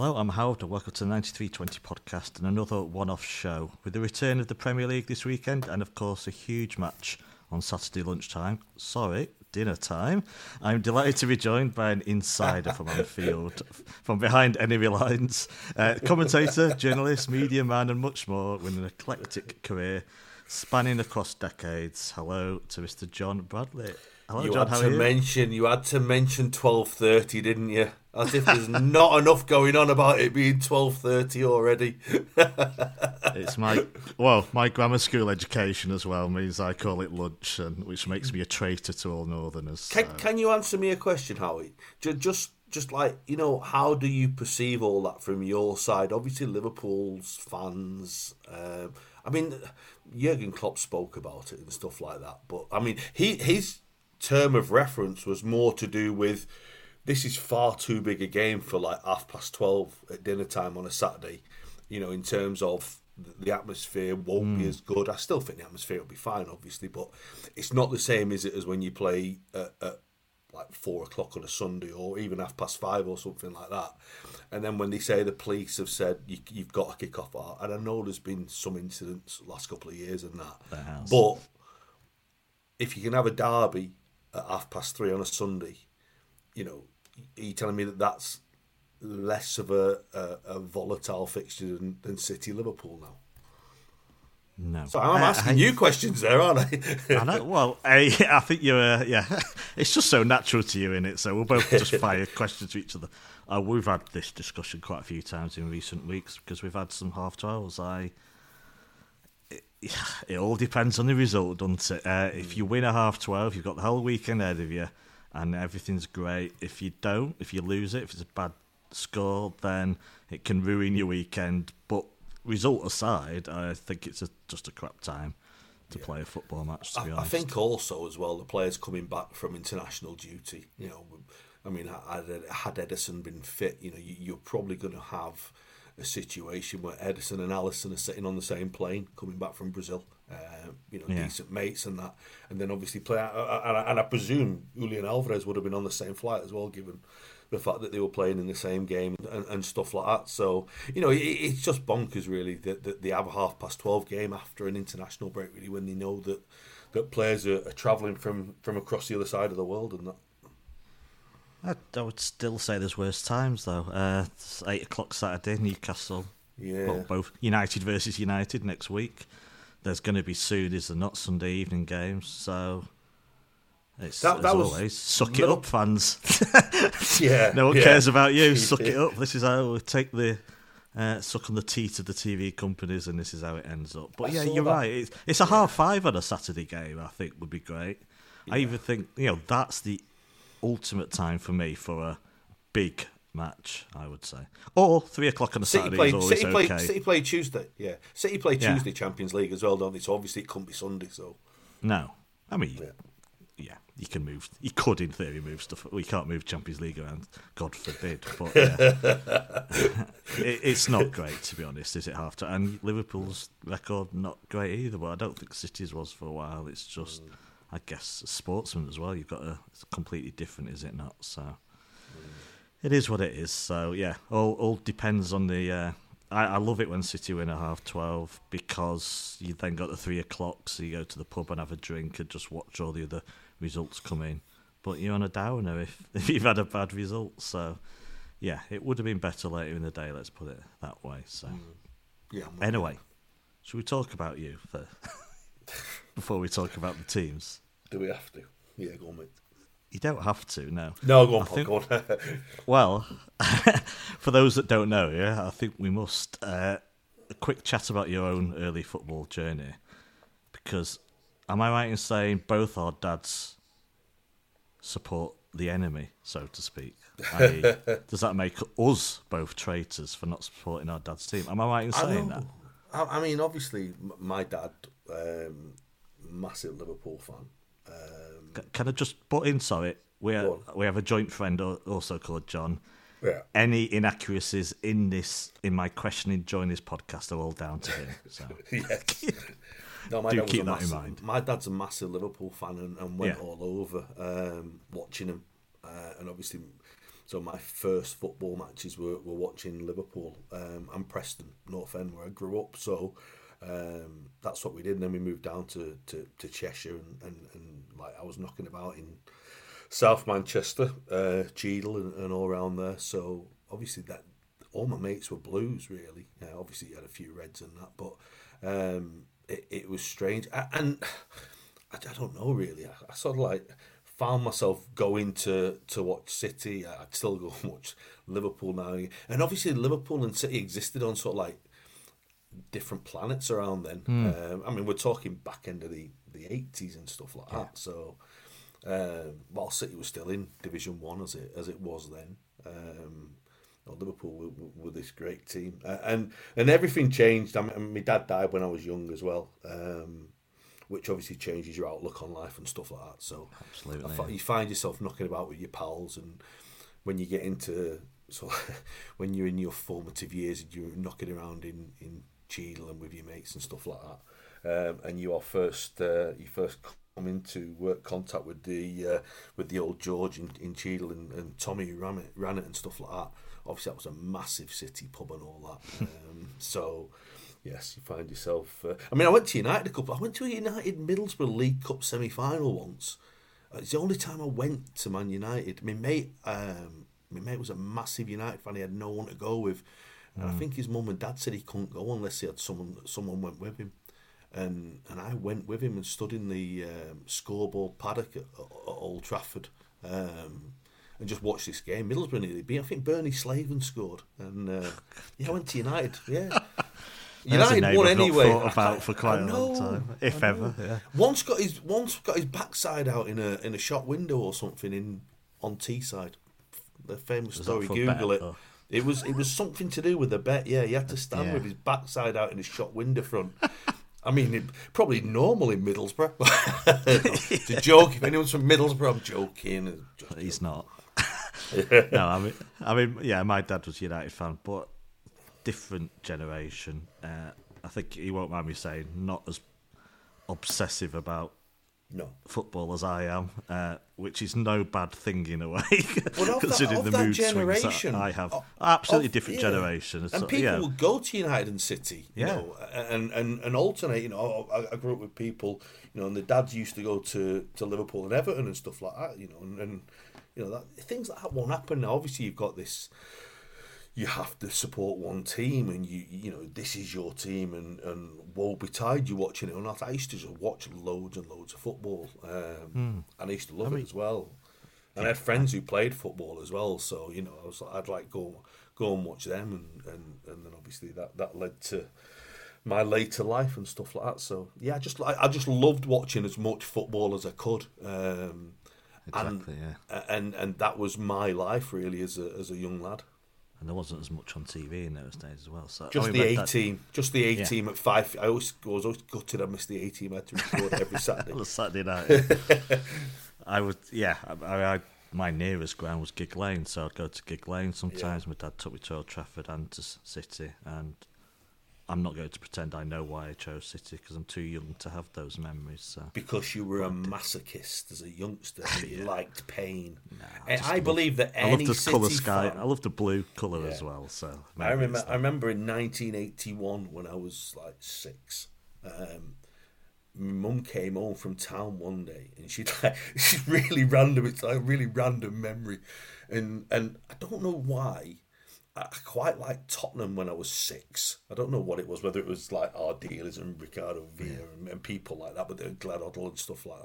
Hello, I'm Howard, and welcome to the 9320 podcast and another one off show with the return of the Premier League this weekend and, of course, a huge match on Saturday lunchtime. Sorry, dinner time. I'm delighted to be joined by an insider from Anfield, from behind enemy lines, uh, commentator, journalist, media man, and much more with an eclectic career spanning across decades. Hello to Mr. John Bradley. Hello, you John. had to you? mention you had to mention twelve thirty, didn't you? As if there's not enough going on about it being twelve thirty already. It's my well, my grammar school education as well means I call it lunch, and which makes me a traitor to all Northerners. Can, so- can you answer me a question, Howie? Ju- Just just like you know, how do you perceive all that from your side? Obviously, Liverpool's fans. Um, I mean, Jurgen Klopp spoke about it and stuff like that. But I mean, he his term of reference was more to do with this is far too big a game for like half past twelve at dinner time on a Saturday. You know, in terms of the atmosphere won't be hmm. as good. I still think the atmosphere will be fine, obviously, but it's not the same, is it, as when you play at, at like four o'clock on a Sunday or even half past five or something like that. And then when they say the police have said you, you've got to kick off, and I know there's been some incidents last couple of years and that, but if you can have a derby at half past three on a Sunday, you know, are you telling me that that's less of a, a, a volatile fixture than, than City Liverpool now? no. So I'm asking I- you questions there, aren't I? I know, well, I, I think you're, uh, yeah, it's just so natural to you in it. So we'll both just fire questions to each other. Uh, we've had this discussion quite a few times in recent weeks because we've had some half twelves. I, it, it all depends on the result, doesn't it? Uh, if you win a half twelve, you've got the whole weekend ahead of you, and everything's great. If you don't, if you lose it, if it's a bad score, then it can ruin your weekend. But result aside, I think it's a, just a crap time to play a football match. To be I, I think also as well the players coming back from international duty. You know, I mean, had, had Ederson been fit, you know, you, you're probably going to have a situation where Ederson and Alisson are sitting on the same plane coming back from Brazil. Uh, you know, Yeah. decent mates and that, and then obviously play. uh, And I, and I presume Julian Alvarez would have been on the same flight as well, given the fact that they were playing in the same game and, and stuff like that. So you know, it, it's just bonkers really that, that they have a half past twelve game after an international break, really, when they know that that players are, are travelling from from across the other side of the world and that. I, I would still say there's worse times though. Uh, it's eight o'clock Saturday, Newcastle. Yeah. Well, both United versus United next week. There's going to be soon, is there not Sunday evening games? So it's That- as that was always, suck it up, fans. Yeah, no one yeah. cares about you. Suck it up. This is how we take the uh, suck on the teat of the TV companies, and this is how it ends up. But I yeah, you're that. right. It's, it's a half five on a Saturday game. I think would be great. I even think you know that's the ultimate time for me for a big match. I would say, or three o'clock on a City Saturday played, is always City okay. City played Tuesday. Yeah, City played Yeah. Tuesday Champions League as well, don't they? So obviously it couldn't be Sunday. So No, I mean, Yeah. yeah. you can move. You could, in theory, move stuff. We can't move Champions League around. God forbid. But yeah. it, it's not great to be honest. Is it half time? And Liverpool's record not great either. But I don't think City's was for a while. It's just, mm. I guess, a sportsman as well. You've got a it's completely different, is it not? So it is what it is. So yeah, all all depends on the. Uh, I, I love it when City win at half twelve because you then got the three o'clock, so you go to the pub and have a drink and just watch all the other results come in. But you're on a downer if, if you've had a bad result. So yeah, it would have been better later in the day. Let's put it that way. So yeah, I'm- anyway, should we talk about you for, before we talk about the teams? do we have to? Yeah, go on, mate. You don't have to. No. No, go on, I Paul, think- go on. Well, for those that don't know, yeah, I think we must uh, a quick chat about your own early football journey, because am I right in saying both our dads support the enemy, so to speak? i.e., does that make us both traitors for not supporting our dad's team? Am I right in saying know. that? I, I mean, obviously, my dad, um, massive Liverpool fan. Um, Can I just put in? Sorry, we Go we have a joint friend also called John. yeah. Any inaccuracies in this in my questioning during this podcast are all down to him. So. yes. No, my Do dad keep that in mind. My dad's a massive Liverpool fan and, and went Yeah. all over um, watching him, uh, and obviously so my first football matches were, were watching Liverpool um, and Preston North End where I grew up. So um, that's what we did. And then we moved down to, to, to Cheshire and, and, and like I was knocking about in South Manchester, uh, Cheadle and, and all around there. So obviously that all my mates were blues really. Yeah, obviously you had a few reds and that, but um, it, it was strange. I, and I, I don't know really. I, I sort of like found myself going to to watch City. I'd still go and watch Liverpool now, and obviously Liverpool and City existed on sort of like different planets around then. Mm. Um, I mean, we're talking back end of the the eighties and stuff like yeah. that. So um, while City was still in Division One as it as it was then. Um, Liverpool were, were, this great team, uh, and and everything changed. I mean, my dad died when I was young as well, um, which obviously changes your outlook on life and stuff like that. So absolutely, you find yourself knocking about with your pals, and when you get into so when you're in your formative years and you're knocking around in in Cheadle and with your mates and stuff like that, um, and you are first uh, you first come into work contact with the uh, with the old George in, in Cheadle and, and Tommy who ran it ran it and stuff like that. Obviously, that was a massive city pub and all that. Um, so yes, you find yourself. Uh, I mean, I went to United a couple. I went to a United Middlesbrough League Cup semi final once. Uh, it's the only time I went to Man United. My mate, um, my mate was a massive United fan. He had no one to go with, and mm. I think his mum and dad said he couldn't go unless he had someone. Someone went with him, and and I went with him and stood in the um, scoreboard paddock at, at Old Trafford. Um, and just watched this game. Middlesbrough nearly beat. I think Bernie Slaven scored, and uh, yeah, I went to United. Yeah, United won anyway. Thought about for quite a long time, if ever. Yeah. Once got his once got his backside out in a in a shop window or something in on Teesside. The famous was story. Google bet, it. It was it was something to do with the bet. Yeah, he had to stand yeah. with his backside out in his shop window front. I mean, it, probably normal in Middlesbrough. it's a joke. If anyone's from Middlesbrough, I'm joking. He's not. no, I mean, I mean, yeah, my dad was a United fan, but different generation. Uh, I think he won't mind me saying not as obsessive about no football as I am, uh, which is no bad thing in a way, well, considering that, the mood swings that I have. Of, Absolutely of, different yeah. generation, and so, people yeah. will go to United and City, you yeah. know, and, and and alternate. You know, I, I, grew up with people, you know, and the dads used to go to, to Liverpool and Everton and stuff like that, you know, and, and you know that things like that won't happen now. Obviously, you've got this. You have to support one team, and you you know this is your team, and and woe betide you watching it or not. I used to just watch loads and loads of football, um, mm. and I used to love I mean, it as well. And I had friends who played football as well, so you know I was I'd like go go and watch them, and, and, and then obviously that that led to my later life and stuff like that. So yeah, I just I, I just loved watching as much football as I could. Um, Exactly. And, yeah. And and that was my life really as a as a young lad. And there wasn't as much on TV in those days as well. So just the A team, just the A yeah. team at five. I always I was always gutted. I missed the A team. I had to record every Saturday. On Saturday night. I would, yeah. I, I, my nearest ground was Gigg Lane, so I'd go to Gigg Lane sometimes. Yeah. My dad took me to Old Trafford and to City, and I'm not going to pretend I know why I chose City because I'm too young to have those memories. So. Because you were a masochist as a youngster, you liked pain. No, I, I believe that any I love the colour sky. Fan, I love the blue colour yeah. as well. So I remember. I remember in 1981 when I was like six. Um, my mum came home from town one day and she'd like she's really random. It's like a really random memory, and and I don't know why I quite liked Tottenham when I was six. I don't know what it was, whether it was like Ardiles and Ricardo Villa and, and, people like that, but they Glenn Hoddle and stuff like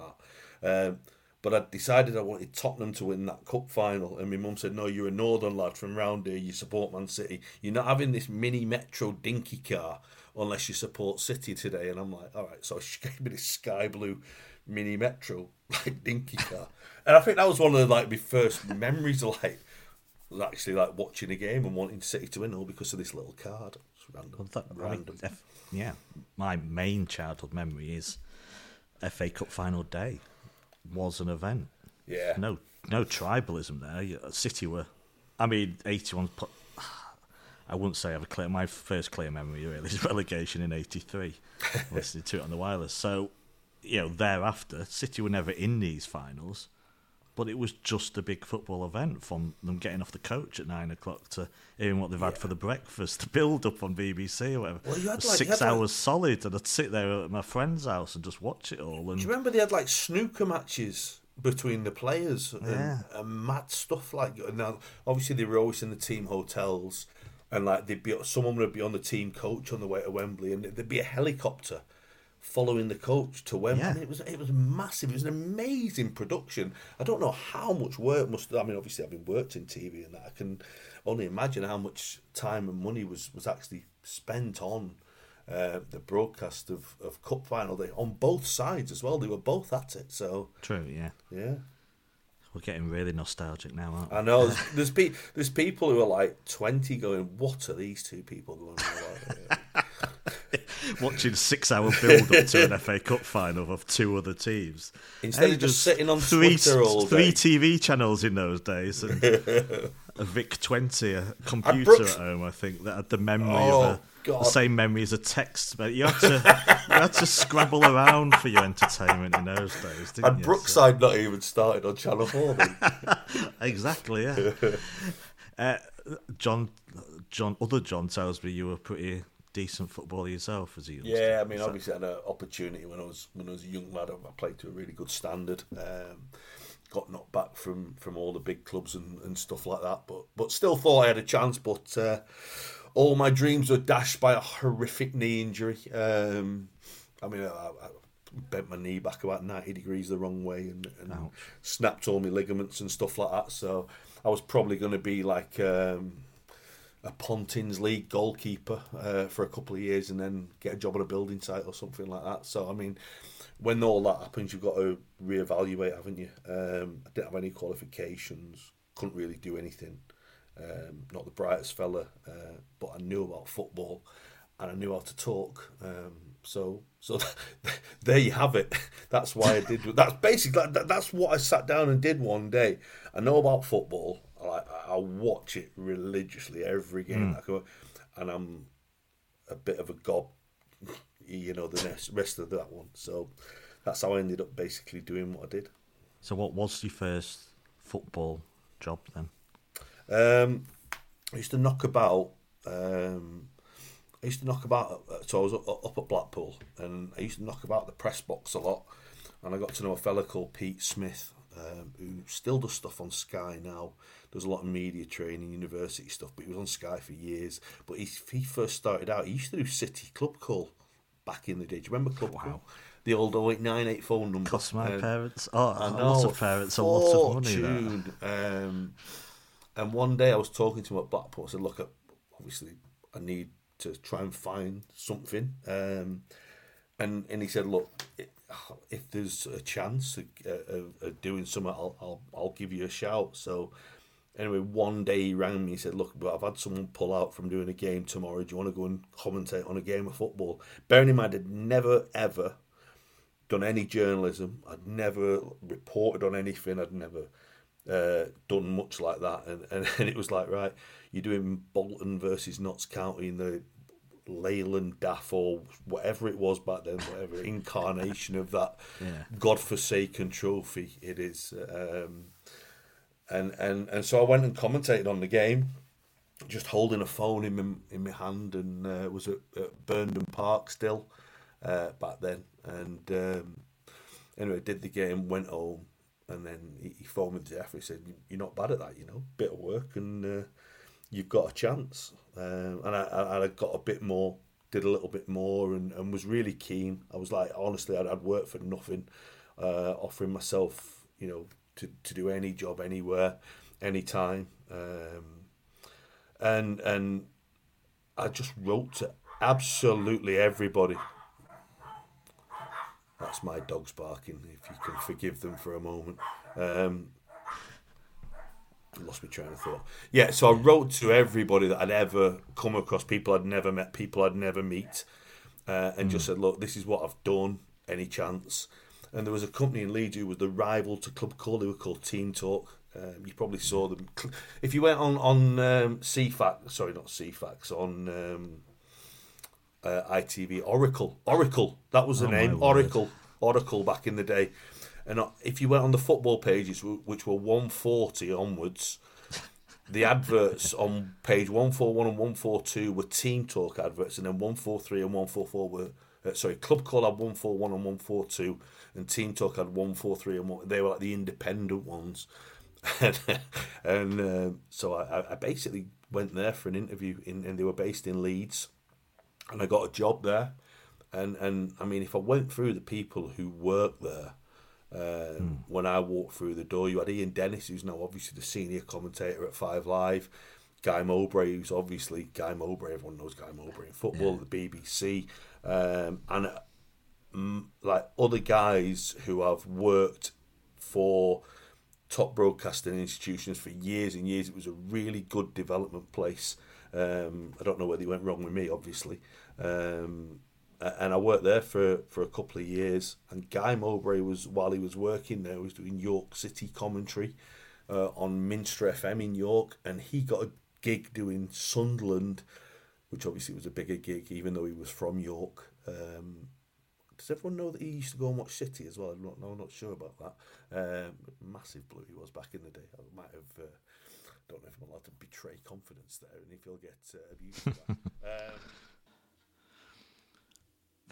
that. Um, but I decided I wanted Tottenham to win that cup final, and my mum said, "No, you're a northern lad from round here. You support Man City. You're not having this mini metro dinky car unless you support City today." And I'm like, "All right." So she gave me this sky blue mini metro like dinky car, and I think that was one of the, like my first memories of like actually like watching a game and wanting City to win all because of this little card. It's random. Well, that, random. I mean, yeah, my main childhood memory is FA Cup final day was an event. Yeah. No, no tribalism there. Uh, City were. I mean, eighty one. I wouldn't say I have a clear. My first clear memory really is relegation in '83. listening to it on the wireless. So, you know, thereafter, City were never in these finals but it was just a big football event from them getting off the coach at nine o'clock to hearing what they've had for the breakfast, the build up on BBC or whatever. Well, you had, like- six had, like- hours solid, and I'd sit there at my friend's house and just watch it all. And Do you remember they had like snooker matches between the players and, Yeah. and mad stuff like now obviously they were always in the team hotels and like they'd be someone would be on the team coach on the way to Wembley and there'd be a helicopter following the coach to Wembley. Yeah. I mean, it was it was massive. It was an amazing production. I don't know how much work must. I mean, obviously, having worked in TV and that, I can only imagine how much time and money was was actually spent on uh, the broadcast of, of cup final day on both sides as well. They were both at it. So true, yeah, yeah, we're getting really nostalgic now, aren't we? I know there's there's, pe- there's people who are like twenty going, "What are these two people going on about?" Watching six-hour build-up to an FA Cup final of two other teams Instead of just sitting on Twitter all three. TV channels in those days, and a VIC twenty, a computer at home, I think that had the memory Oh, of a, God. the same memory as a text, but you had to you had to scrabble around for your entertainment in those days, didn't And you? Brookside not even started on Channel Four. Exactly, yeah. uh, John, John, other John tells me you were pretty decent footballer yourself as a youngster. Yeah, I mean, obviously, I had an opportunity when I was when I was a young lad. I played to a really good standard. Um, got knocked back from from all the big clubs and, and stuff like that, but but still thought I had a chance. But uh, all my dreams were dashed by a horrific knee injury. Um, I mean, I, I bent my knee back about ninety degrees the wrong way and, and Ouch. snapped all my ligaments and stuff like that. So I was probably going to be like. Um, a Pontins League goalkeeper uh, for a couple of years and then get a job on a building site or something like that. So, I mean, when all that happens, you've got to reevaluate, haven't you? Um, I didn't have any qualifications, couldn't really do anything. Um, not the brightest fella, uh, but I knew about football and I knew how to talk. Um, so, so there you have it. That's why I did. That's basically that, that's what I sat down and did one day. I know about football. I, watch it religiously every game, I go, and I'm a bit of a gob, you know, the next, rest of that one. So that's how I ended up basically doing what I did. So, what was your first football job then? Um, I used to knock about. Um, I used to knock about. So I was up, up at Blackpool, and I used to knock about the press box a lot. And I got to know a fella called Pete Smith, um, who still does stuff on Sky now. Does a lot of media training, university stuff, but he was on Sky for years. But he, he first started out. He used to do City Club Call back in the day. Do you remember Club Call? The old 08988 phone number. Cost my Um, parents, oh, I a lot of parents, a lot of money. Um, and one day I was talking to him at Blackpool. I said, "Look, obviously I need to try and find something." Um, and and he said, "Look, i- if there's a chance of, of, doing something, I'll, I'll I'll give you a shout." So. Anyway, one day he rang me. He said, "Look, but I've had someone pull out from doing a game tomorrow. Do you want to go and commentate on a game of football?" Bearing in mind, I'd never ever done any journalism. I'd never reported on anything. I'd never uh, done much like that. And, and, and it was like, right, you're doing Bolton versus Notts County in the Leyland DAF or whatever it was back then, whatever incarnation of that Yeah. godforsaken trophy it is. Um, and, and, and so I went and commentated on the game. Just holding a phone in my, in my hand, and uh, was at, at Park still uh, back then. And um, anyway, did the game, went home, and then he, he phoned me the after. He said, "You're not bad at that, you know, bit of work, and uh, you've got a chance." Um, and I, I, got a bit more, did a little bit more, and, and was really keen. I was like, honestly, I'd, I'd worked for nothing, uh, offering myself, you know, to, to do any job anywhere, anytime. Um, and and I just wrote to absolutely everybody. That's my dogs barking. If you can forgive them for a moment. Um, I lost my train of thought. Yeah, so I wrote to everybody that I'd ever come across, people I'd never met, people I'd never meet, uh, and just said, "Look, this is what I've done. Any chance?" And there was a company in Leeds who was the rival to Club Call. They were called Team Talk. Um, you probably saw them. If you went on on um, Ceefax, sorry, not Ceefax, on um, uh, ITV Oracle. Oracle, that was the Oh, name. Oracle, Oracle back in the day. And if you went on the football pages, which were 140 onwards, the adverts on page 141 and 142 were Team Talk adverts, and then 143 and 144 were. Uh, sorry, Club Call had 141 and 142, and Team Talk had 143 and one, they were like the independent ones. and, and uh, so I, I basically went there for an interview, in, and they were based in Leeds, and I got a job there. And and I mean, if I went through the people who work there, uh, mm. when I walked through the door, you had Ian Dennis, who's now obviously the senior commentator at Five Live. Guy Mowbray, who's obviously Guy Mowbray. Everyone knows Guy Mowbray in football, yeah. the BBC, um, and um, like other guys who have worked for top broadcasting institutions for years and years. It was a really good development place. Um, I don't know whether he went wrong with me, obviously. Um, and I worked there for, for a couple of years. And Guy Mowbray was while he was working there, was doing York City commentary uh, on Minster FM in York, and he got a gig doing Sunderland, which obviously was a bigger gig, even though he was from York. Um, does everyone know that he used to go and watch City as well? I'm not, no, I'm not sure about that. Um, massive blue he was back in the day. I might have. Uh, don't know if I'm allowed to betray confidence there, and if he'll get uh, abused. um,